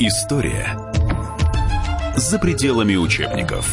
История за пределами учебников.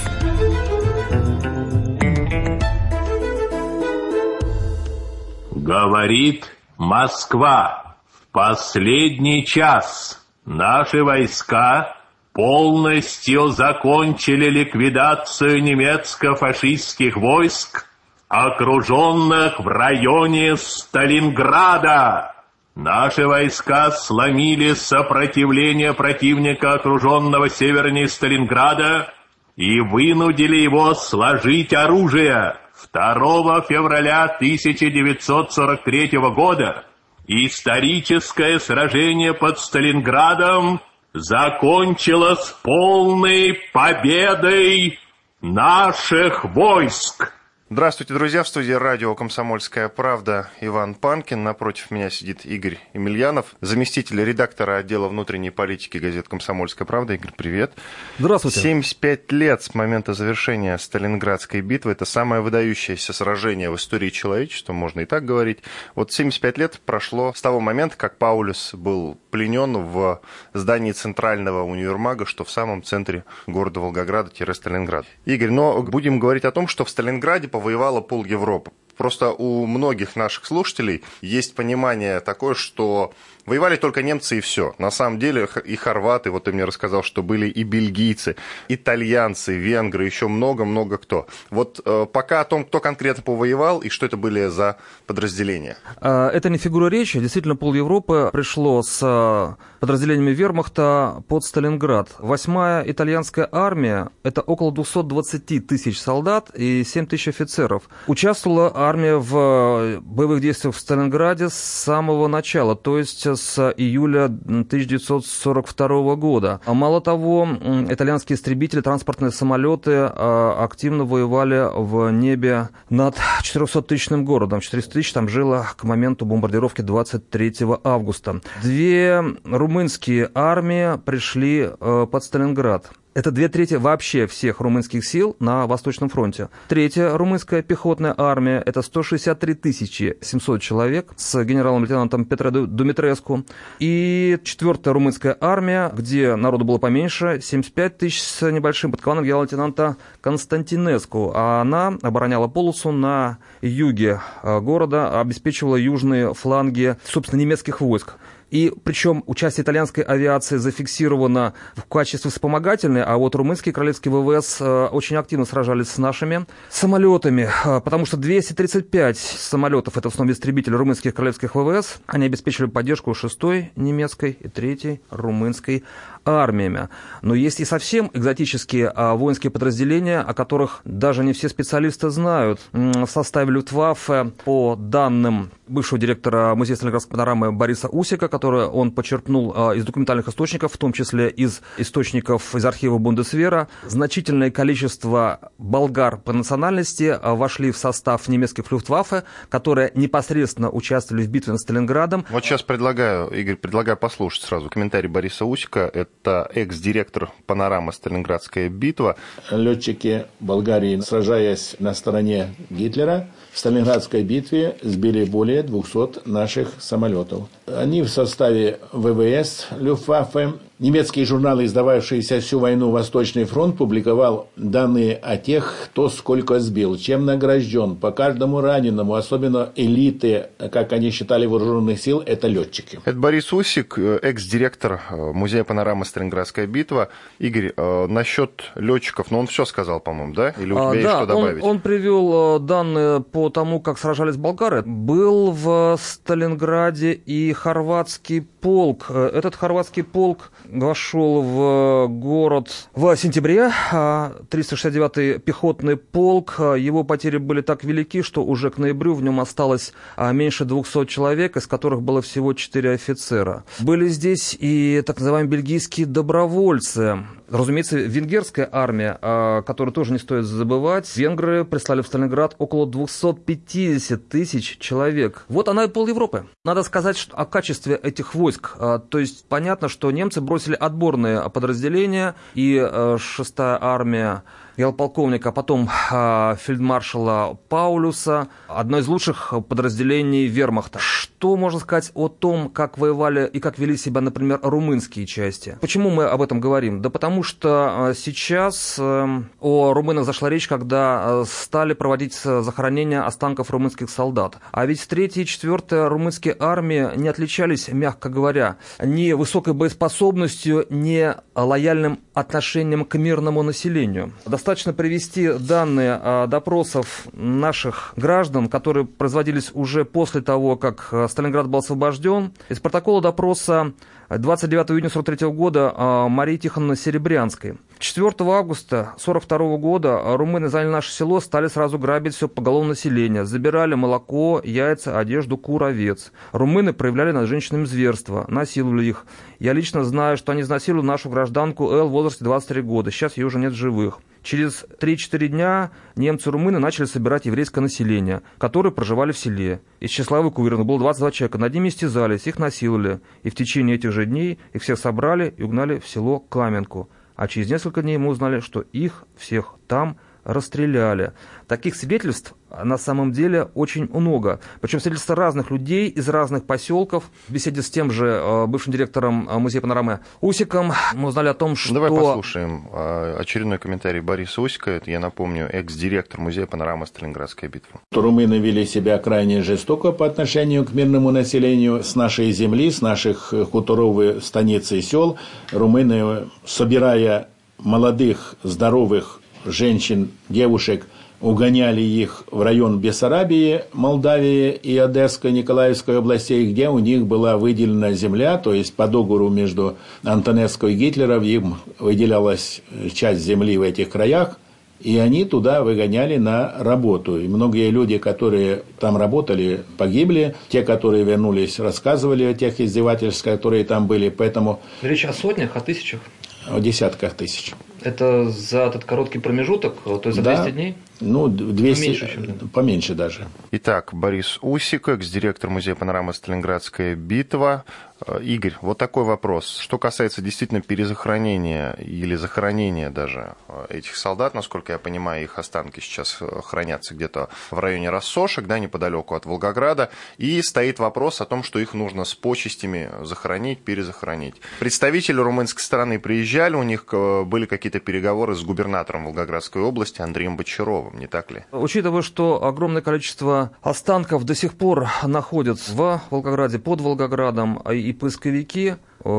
Говорит Москва. В последний час наши войска полностью закончили ликвидацию немецко-фашистских войск, окруженных в районе Сталинграда. Наши войска сломили сопротивление противника, окруженного севернее Сталинграда, и вынудили его сложить оружие. 2 февраля 1943 года историческое сражение под Сталинградом закончилось полной победой наших войск. Здравствуйте, друзья. В студии радио «Комсомольская правда» Иван Панкин. Напротив меня сидит Игорь Емельянов, заместитель редактора отдела внутренней политики газет «Комсомольская правда». Игорь, привет. Здравствуйте. 75 лет с момента завершения Сталинградской битвы. Это самое выдающееся сражение в истории человечества, можно и так говорить. Вот 75 лет прошло с того момента, как Паулюс был пленен в здании Центрального универмага, что в самом центре города Волгограда-Сталинград. Игорь, но будем говорить о том, что в Сталинграде по повоевала пол Европы. Просто у многих наших слушателей есть понимание такое, что воевали только немцы и все. На самом деле и хорваты, вот ты мне рассказал, что были и бельгийцы, итальянцы, венгры, еще много-много кто. Вот э, пока о том, кто конкретно повоевал и что это были за подразделения. А, это не фигура речи. Действительно, пол Европы пришло с э, подразделениями вермахта под Сталинград. Восьмая итальянская армия – это около 220 тысяч солдат и 7 тысяч офицеров. Участвовала армия в э, боевых действиях в Сталинграде с самого начала, то есть с июля 1942 года. А мало того, итальянские истребители, транспортные самолеты э, активно воевали в небе над 400-тысячным городом. 400 тысяч там жило к моменту бомбардировки 23 августа. Две румынские армии пришли э, под Сталинград. Это две трети вообще всех румынских сил на Восточном фронте. Третья румынская пехотная армия – это 163 700 человек с генералом-лейтенантом Петро Думитреску. И четвертая румынская армия, где народу было поменьше, 75 тысяч с небольшим под командой генерала-лейтенанта Константинеску. А она обороняла полосу на юге э, города, обеспечивала южные фланги, собственно, немецких войск. И причем участие итальянской авиации зафиксировано в качестве вспомогательной, а вот румынские королевские ВВС э, очень активно сражались с нашими самолетами, э, потому что 235 самолетов, это в основном истребители румынских королевских ВВС, они обеспечивали поддержку 6-й немецкой и 3-й румынской армиями. Но есть и совсем экзотические а, воинские подразделения, о которых даже не все специалисты знают. В составе Люфтваффе, по данным бывшего директора музея Сталинградской панорамы Бориса Усика, который он почерпнул а, из документальных источников, в том числе из источников из архива Бундесвера. Значительное количество болгар по национальности а, вошли в состав немецких люфтваффе, которые непосредственно участвовали в битве над Сталинградом. Вот сейчас предлагаю, Игорь, предлагаю послушать сразу комментарий Бориса Усика. Это экс-директор панорамы «Сталинградская битва». Летчики Болгарии, сражаясь на стороне Гитлера, в Сталинградской битве сбили более 200 наших самолетов. Они в составе ВВС Люфтваффе Немецкие журналы, издававшиеся всю войну «Восточный фронт», публиковал данные о тех, кто сколько сбил, чем награжден. По каждому раненому, особенно элиты, как они считали, вооруженных сил, это летчики. Это Борис Усик, экс-директор э, музея панорамы «Сталинградская битва». Игорь, э, насчет летчиков, ну он все сказал, по-моему, да? Или у тебя а, есть да, что добавить? Он, он привел э, данные по тому, как сражались болгары. Был в Сталинграде и хорватский полк. Этот хорватский полк вошел в город в сентябре. 369-й а, пехотный полк. Его потери были так велики, что уже к ноябрю в нем осталось а, меньше 200 человек, из которых было всего 4 офицера. Были здесь и так называемые бельгийские добровольцы. Разумеется, венгерская армия, а, которую тоже не стоит забывать, венгры прислали в Сталинград около 250 тысяч человек. Вот она и пол Европы. Надо сказать что о качестве этих войск. То есть понятно, что немцы бросили отборные подразделения, и 6-я э, армия генерал-полковника, а потом э, фельдмаршала Паулюса, одно из лучших подразделений вермахта. Что можно сказать о том, как воевали и как вели себя, например, румынские части? Почему мы об этом говорим? Да потому что сейчас э, о румынах зашла речь, когда стали проводить захоронения останков румынских солдат. А ведь третья и четвертая румынские армии не отличались, мягко говоря, ни высокой боеспособностью, ни лояльным отношением к мирному населению. Достаточно привести данные допросов наших граждан, которые производились уже после того, как э, Сталинград был освобожден. Из протокола допроса 29 июня 1943 года а, Марии Тихоновны Серебрянской. 4 августа 1942 года румыны заняли наше село, стали сразу грабить все поголовное население. Забирали молоко, яйца, одежду, кур, овец. Румыны проявляли над женщинами зверство, насиловали их. Я лично знаю, что они изнасиловали нашу гражданку Эл в возрасте 23 года. Сейчас ее уже нет живых. Через 3-4 дня немцы-румыны начали собирать еврейское население, которые проживали в селе. Из числа эвакуированных было 22 человека. Над ними истязались, их насиловали. И в течение этих же дней их всех собрали и угнали в село Каменку. А через несколько дней мы узнали, что их всех там расстреляли. Таких свидетельств на самом деле очень много. Причем свидетельства разных людей из разных поселков. В беседе с тем же э, бывшим директором э, музея панорамы Усиком мы узнали о том, что... Давай послушаем э, очередной комментарий Бориса Усика. Это, я напомню, экс-директор музея панорамы Сталинградская битва. Румыны вели себя крайне жестоко по отношению к мирному населению с нашей земли, с наших хуторов, станиц и сел. Румыны, собирая молодых, здоровых женщин, девушек – угоняли их в район Бессарабии, Молдавии и Одесской, Николаевской областей, где у них была выделена земля, то есть по договору между Антонеско и Гитлером им выделялась часть земли в этих краях, и они туда выгоняли на работу. И многие люди, которые там работали, погибли. Те, которые вернулись, рассказывали о тех издевательствах, которые там были. Поэтому... Речь о сотнях, о тысячах? О десятках тысяч. Это за этот короткий промежуток, то есть за 200 да. дней? Ну, 200, поменьше, чем... поменьше даже. Итак, Борис Усик, экс-директор музея панорамы «Сталинградская битва». Э, Игорь, вот такой вопрос. Что касается действительно перезахоронения или захоронения даже э, этих солдат, насколько я понимаю, их останки сейчас э, хранятся где-то в районе Рассошек, да, неподалеку от Волгограда, и стоит вопрос о том, что их нужно с почестями захоронить, перезахоронить. Представители румынской стороны приезжали, у них были какие-то переговоры с губернатором Волгоградской области Андреем Бочаровым, не так ли? Учитывая, что огромное количество останков до сих пор находятся в Волгограде, под Волгоградом, и и поисковики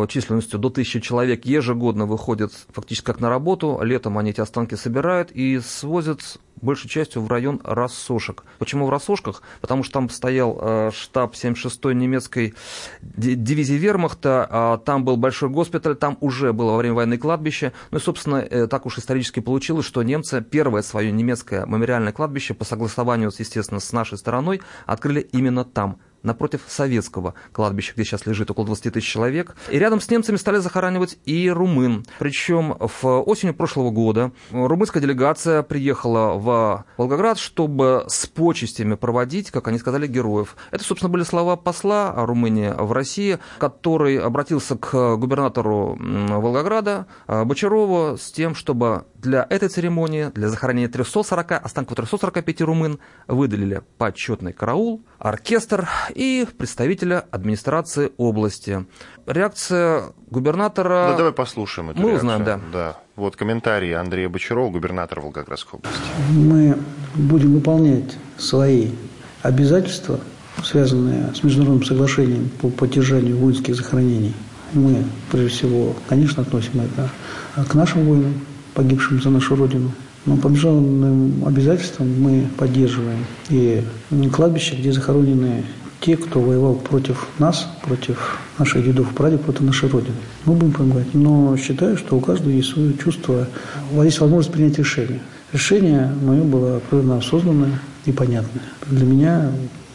численностью до тысячи человек ежегодно выходят фактически как на работу. Летом они эти останки собирают и свозят большей частью в район Рассошек. Почему в Рассошках? Потому что там стоял э, штаб 76-й немецкой дивизии вермахта, а там был большой госпиталь, там уже было во время войны кладбище. Ну и, собственно, э, так уж исторически получилось, что немцы первое свое немецкое мемориальное кладбище по согласованию, естественно, с нашей стороной открыли именно там напротив советского кладбища, где сейчас лежит около 20 тысяч человек. И рядом с немцами стали захоранивать и румын. Причем в осенью прошлого года румынская делегация приехала в Волгоград, чтобы с почестями проводить, как они сказали, героев. Это, собственно, были слова посла Румынии в России, который обратился к губернатору Волгограда Бочарову с тем, чтобы для этой церемонии, для захоронения 340, останков 345 румын, выделили почетный караул, оркестр и представителя администрации области. Реакция губернатора... Ну, давай послушаем эту Мы реакцию. узнаем, да. да. Вот комментарий Андрея Бочарова, губернатора Волгоградской области. Мы будем выполнять свои обязательства, связанные с международным соглашением по поддержанию воинских захоронений. Мы, прежде всего, конечно, относим это к нашим воинам, погибшим за нашу Родину. Но по международным обязательствам мы поддерживаем и кладбище, где захоронены те, кто воевал против нас, против наших дедов прадедов, против нашей Родины. Мы будем помогать. Но считаю, что у каждого есть свое чувство, есть возможность принять решение. Решение мое было абсолютно осознанное и понятное. Для меня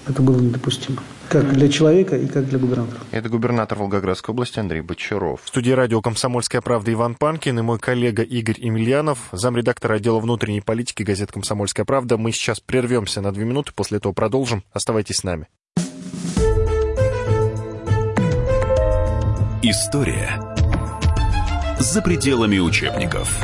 это было недопустимо. Как для человека и как для губернатора. Это губернатор Волгоградской области Андрей Бочаров. В студии радио «Комсомольская правда» Иван Панкин и мой коллега Игорь Емельянов, замредактора отдела внутренней политики газет «Комсомольская правда». Мы сейчас прервемся на две минуты, после этого продолжим. Оставайтесь с нами. История за пределами учебников.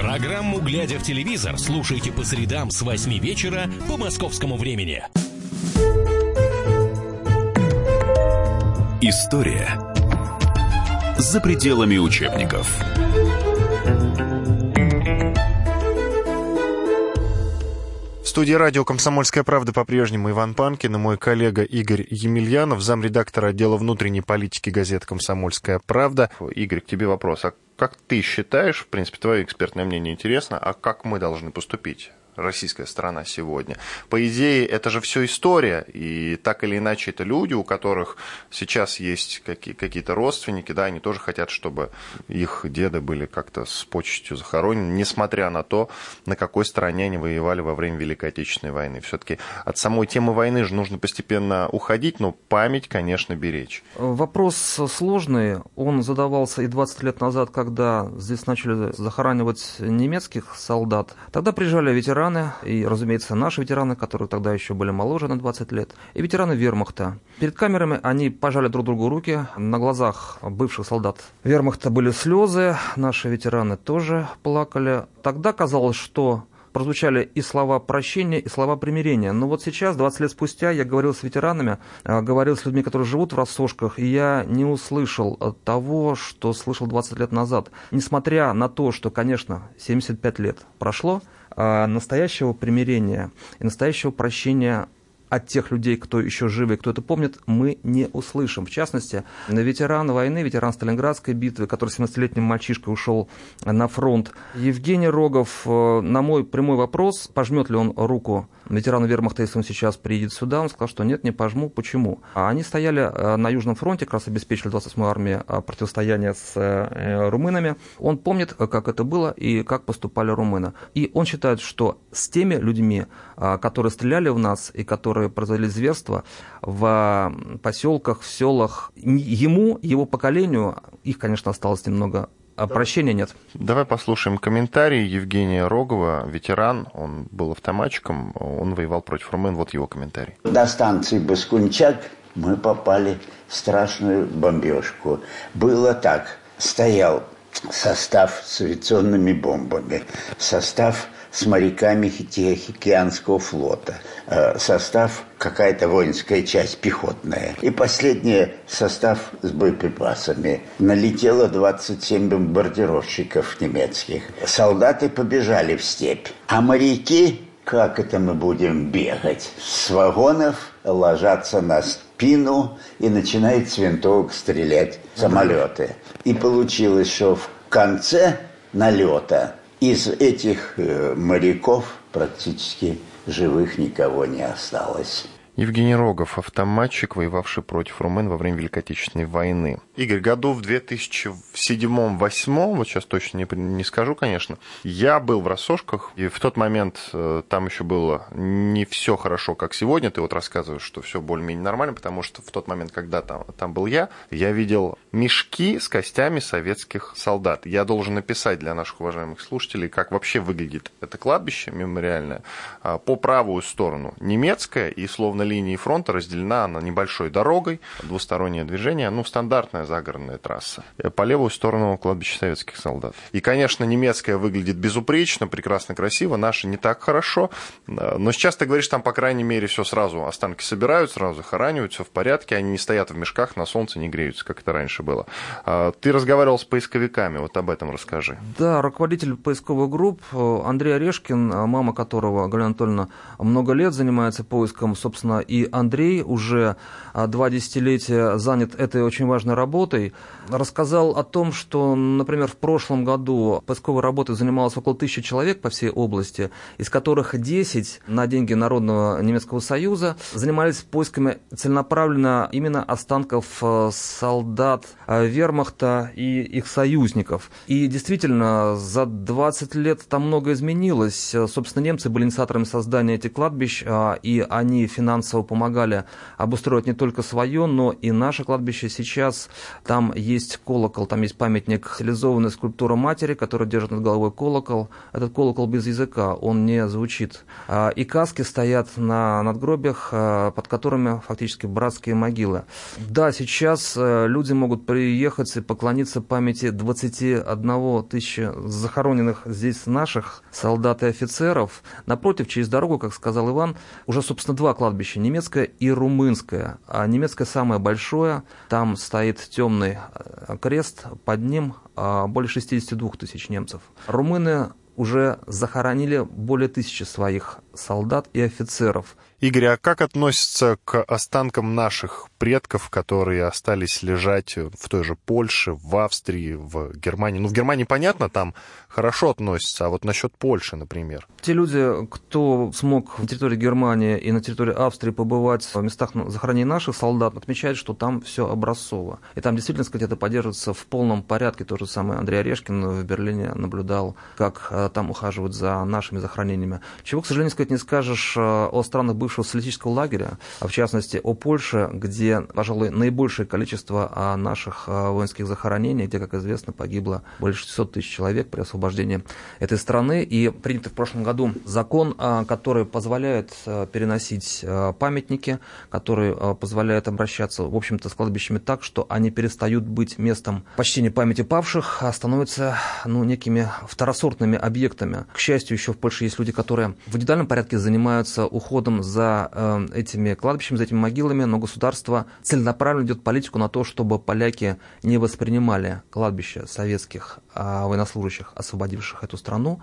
Программу «Глядя в телевизор» слушайте по средам с 8 вечера по московскому времени. История за пределами учебников. Студии радио «Комсомольская правда» по-прежнему Иван Панкин и мой коллега Игорь Емельянов, замредактора отдела внутренней политики газеты «Комсомольская правда». Игорь, к тебе вопрос. А как ты считаешь, в принципе, твое экспертное мнение интересно, а как мы должны поступить? Российская страна сегодня. По идее, это же все история, и так или иначе это люди, у которых сейчас есть какие- какие-то родственники, да, они тоже хотят, чтобы их деды были как-то с почестью захоронены, несмотря на то, на какой стороне они воевали во время Великой Отечественной войны. Все-таки от самой темы войны же нужно постепенно уходить, но память, конечно, беречь. Вопрос сложный. Он задавался и 20 лет назад, когда здесь начали захоранивать немецких солдат. Тогда приезжали ветераны, и, разумеется, наши ветераны, которые тогда еще были моложе на 20 лет, и ветераны вермахта. Перед камерами они пожали друг другу руки. На глазах бывших солдат вермахта были слезы, наши ветераны тоже плакали. Тогда казалось, что прозвучали и слова прощения, и слова примирения. Но вот сейчас, 20 лет спустя, я говорил с ветеранами, а, говорил с людьми, которые живут в рассошках, и я не услышал того, что слышал 20 лет назад. Несмотря на то, что, конечно, 75 лет прошло, настоящего примирения и настоящего прощения от тех людей, кто еще живы, кто это помнит, мы не услышим. В частности, ветеран войны, ветеран Сталинградской битвы, который 17-летним мальчишкой ушел на фронт, Евгений Рогов, э, на мой прямой вопрос, пожмет ли он руку ветерану вермахта, если он сейчас приедет сюда, он сказал, что нет, не пожму. Почему? А они стояли э, на Южном фронте, как раз обеспечили 28-ю армию э, противостояние с румынами. Он помнит, как это было и как поступали румыны. И он считает, что с теми людьми, которые стреляли в нас и которые производили зверства в поселках, в селах, ему, его поколению, их, конечно, осталось немного а прощения нет. Давай послушаем комментарий Евгения Рогова, ветеран, он был автоматчиком, он воевал против румын, вот его комментарий. До станции Баскунчак мы попали в страшную бомбежку. Было так, стоял состав с авиационными бомбами, состав с моряками Тихоокеанского флота, э, состав какая-то воинская часть пехотная. И последний состав с боеприпасами. Налетело 27 бомбардировщиков немецких. Солдаты побежали в степь. А моряки, как это мы будем бегать? С вагонов ложатся на спину и начинают с винтовок стрелять самолеты. И получилось, что в конце налета из этих э, моряков практически живых никого не осталось. Евгений Рогов, автоматчик, воевавший против румын во время Великой Отечественной войны. Игорь, году в 2007-2008, вот сейчас точно не, не скажу, конечно, я был в Рассошках, и в тот момент э, там еще было не все хорошо, как сегодня. Ты вот рассказываешь, что все более-менее нормально, потому что в тот момент, когда там, там был я, я видел мешки с костями советских солдат. Я должен написать для наших уважаемых слушателей, как вообще выглядит это кладбище мемориальное. А, по правую сторону немецкое, и словно линии фронта разделена она небольшой дорогой, двустороннее движение, ну, стандартная загородная трасса. Э, по левую сторону кладбище советских солдат. И, конечно, немецкая выглядит безупречно, прекрасно, красиво, наша не так хорошо. Э, но сейчас ты говоришь, там, по крайней мере, все сразу, останки собирают, сразу захоранивают, все в порядке, они не стоят в мешках, на солнце не греются, как это раньше было. А, ты разговаривал с поисковиками, вот об этом расскажи. Да, руководитель поисковых групп Андрей Орешкин, мама которого, Галина Анатольевна, много лет занимается поиском, собственно, собственно, и Андрей уже а, два десятилетия занят этой очень важной работой. Рассказал о том, что, например, в прошлом году поисковой работой занималось около тысячи человек по всей области, из которых 10 на деньги Народного немецкого союза занимались поисками целенаправленно именно останков э, солдат э, вермахта и их союзников. И действительно, за 20 лет там много изменилось. Собственно, немцы были инициаторами создания этих кладбищ, а, и они финансово помогали обустроить не только свое, но и наше кладбище сейчас. Там есть колокол, там есть памятник, стилизованная скульптура матери, которая держит над головой колокол. Этот колокол без языка, он не звучит. А, и каски стоят на надгробиях, а, под которыми фактически братские могилы. Да, сейчас э, люди могут приехать и поклониться памяти 21 тысячи захороненных здесь наших солдат и офицеров. Напротив, через дорогу, как сказал Иван, уже, собственно, два кладбища, немецкое и румынское. А немецкое самое большое, там стоит темный э, крест, под ним а, более 62 тысяч немцев. Румыны уже захоронили более тысячи своих солдат и офицеров. Игорь, а как относится к останкам наших предков, которые остались лежать в той же Польше, в Австрии, в Германии? Ну, в Германии, понятно, там хорошо относятся, а вот насчет Польши, например? Те люди, кто смог на территории Германии и на территории Австрии побывать в местах захоронения наших солдат, отмечают, что там все образцово. И там действительно, сказать, это поддерживается в полном порядке. То же самое Андрей Орешкин в Берлине наблюдал, как э, там ухаживают за нашими захоронениями. Чего, к сожалению, сказать не скажешь э, о странах бывшего социалистического лагеря, а в частности о Польше, где, пожалуй, наибольшее количество а, наших а, воинских захоронений, где, как известно, погибло более 600 тысяч человек при освобождении этой страны. И принят в прошлом году закон, а, который позволяет переносить памятники, который позволяет обращаться, в общем-то, с кладбищами так, что они перестают быть местом почтения памяти павших, а становятся ну, некими второсортными объектами. К счастью, еще в Польше есть люди, которые в индивидуальном порядке занимаются уходом за за э, этими кладбищами, за этими могилами, но государство целенаправленно идет политику на то, чтобы поляки не воспринимали кладбища советских э, военнослужащих, освободивших эту страну,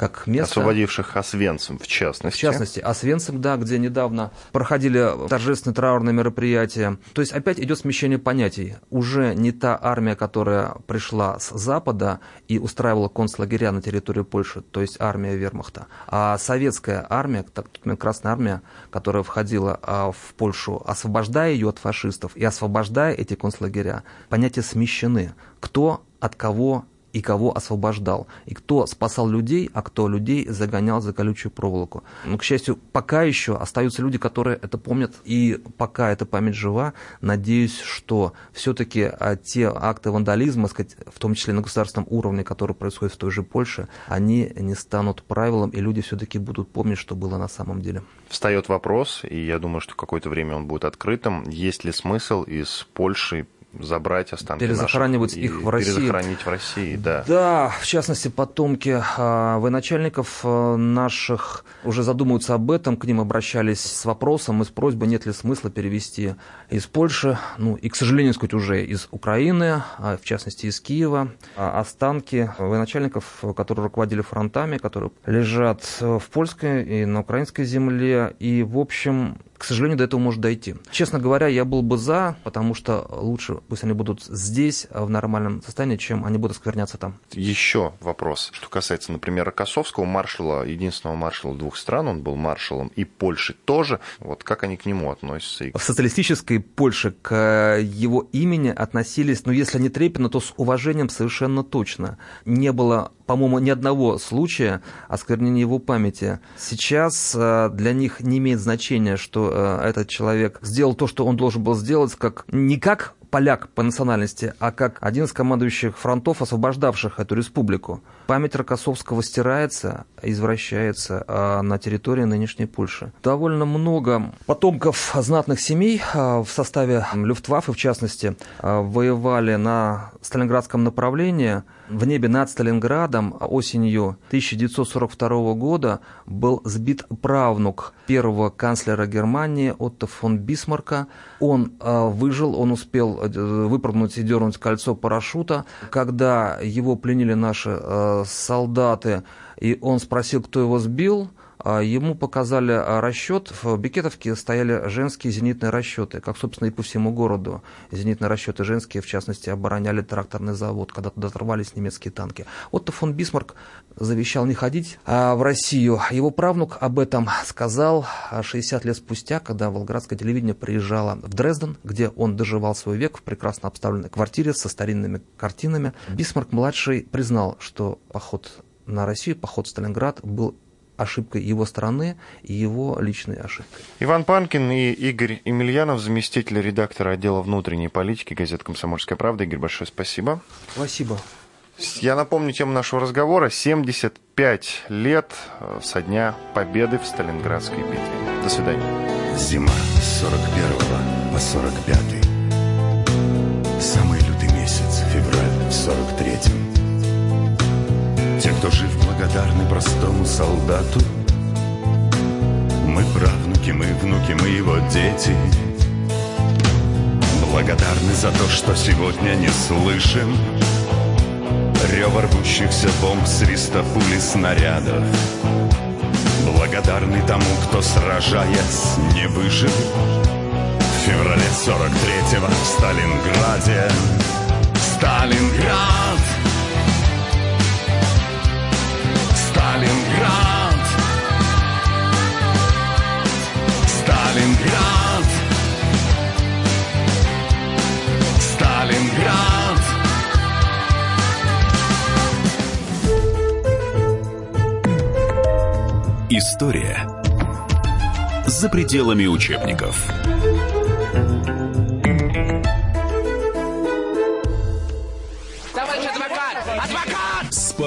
как место... Освободивших Освенцим, в частности. В частности, Освенцим, да, где недавно проходили торжественные траурные мероприятия. То есть опять идет смещение понятий. Уже не та армия, которая пришла с Запада и устраивала концлагеря на территории Польши, то есть армия вермахта, а советская армия, так, Красная армия, которая входила а, в Польшу, освобождая ее от фашистов и освобождая эти концлагеря, понятия смещены. Кто от кого и кого освобождал, и кто спасал людей, а кто людей загонял за колючую проволоку. Но, к счастью, пока еще остаются люди, которые это помнят, и пока эта память жива, надеюсь, что все-таки а, те акты вандализма, сказать, в том числе на государственном уровне, которые происходят в той же Польше, они не станут правилом, и люди все-таки будут помнить, что было на самом деле. Встает вопрос, и я думаю, что какое-то время он будет открытым, есть ли смысл из Польши забрать останки Перезахоранивать наших их в России. Перезахоронить в России, да. Да, в частности, потомки а, военачальников а, наших уже задумываются об этом, к ним обращались с вопросом и с просьбой, нет ли смысла перевести из Польши, ну и, к сожалению, сказать, уже из Украины, а, в частности, из Киева, останки военачальников, которые руководили фронтами, которые лежат в польской и на украинской земле, и, в общем, к сожалению, до этого может дойти. Честно говоря, я был бы за, потому что лучше пусть они будут здесь в нормальном состоянии, чем они будут скверняться там. Еще вопрос, что касается, например, Рокоссовского маршала, единственного маршала двух стран, он был маршалом и Польши тоже. Вот как они к нему относятся? В социалистической Польше к его имени относились, ну, если не трепетно, то с уважением совершенно точно. Не было по-моему, ни одного случая осквернения его памяти. Сейчас э, для них не имеет значения, что э, этот человек сделал то, что он должен был сделать, как не как поляк по национальности, а как один из командующих фронтов, освобождавших эту республику. Память Рокоссовского стирается, извращается а на территории нынешней Польши. Довольно много потомков знатных семей а, в составе Люфтваффе, в частности, а, воевали на Сталинградском направлении. В небе над Сталинградом осенью 1942 года был сбит правнук первого канцлера Германии Отто фон Бисмарка. Он выжил, он успел Э, выпрыгнуть и дернуть кольцо парашюта. Когда его пленили наши э, солдаты, и он спросил, кто его сбил, ему показали расчет. В Бекетовке стояли женские зенитные расчеты, как, собственно, и по всему городу. Зенитные расчеты женские, в частности, обороняли тракторный завод, когда туда оторвались немецкие танки. Отто фон Бисмарк завещал не ходить а в Россию. Его правнук об этом сказал 60 лет спустя, когда Волгоградское телевидение приезжало в Дрезден, где он доживал свой век в прекрасно обставленной квартире со старинными картинами. Бисмарк-младший признал, что поход на Россию, поход в Сталинград был ошибкой его стороны и его личной ошибкой. Иван Панкин и Игорь Емельянов, заместитель редактора отдела внутренней политики газеты «Комсомольская правда». Игорь, большое спасибо. Спасибо. Я напомню тему нашего разговора. 75 лет э, со дня победы в Сталинградской битве. До свидания. Зима с 41 по 45. Самый лютый месяц, февраль в 43-м. Те, кто жив, благодарны простому солдату. Мы правнуки, мы внуки, мы его дети. Благодарны за то, что сегодня не слышим Рева рвущихся бомб, свиста пули снарядов Благодарны тому, кто, сражаясь, не выжил В феврале 43-го в Сталинграде Сталинград Сталинград. Сталинград. Сталинград. История за пределами учебников.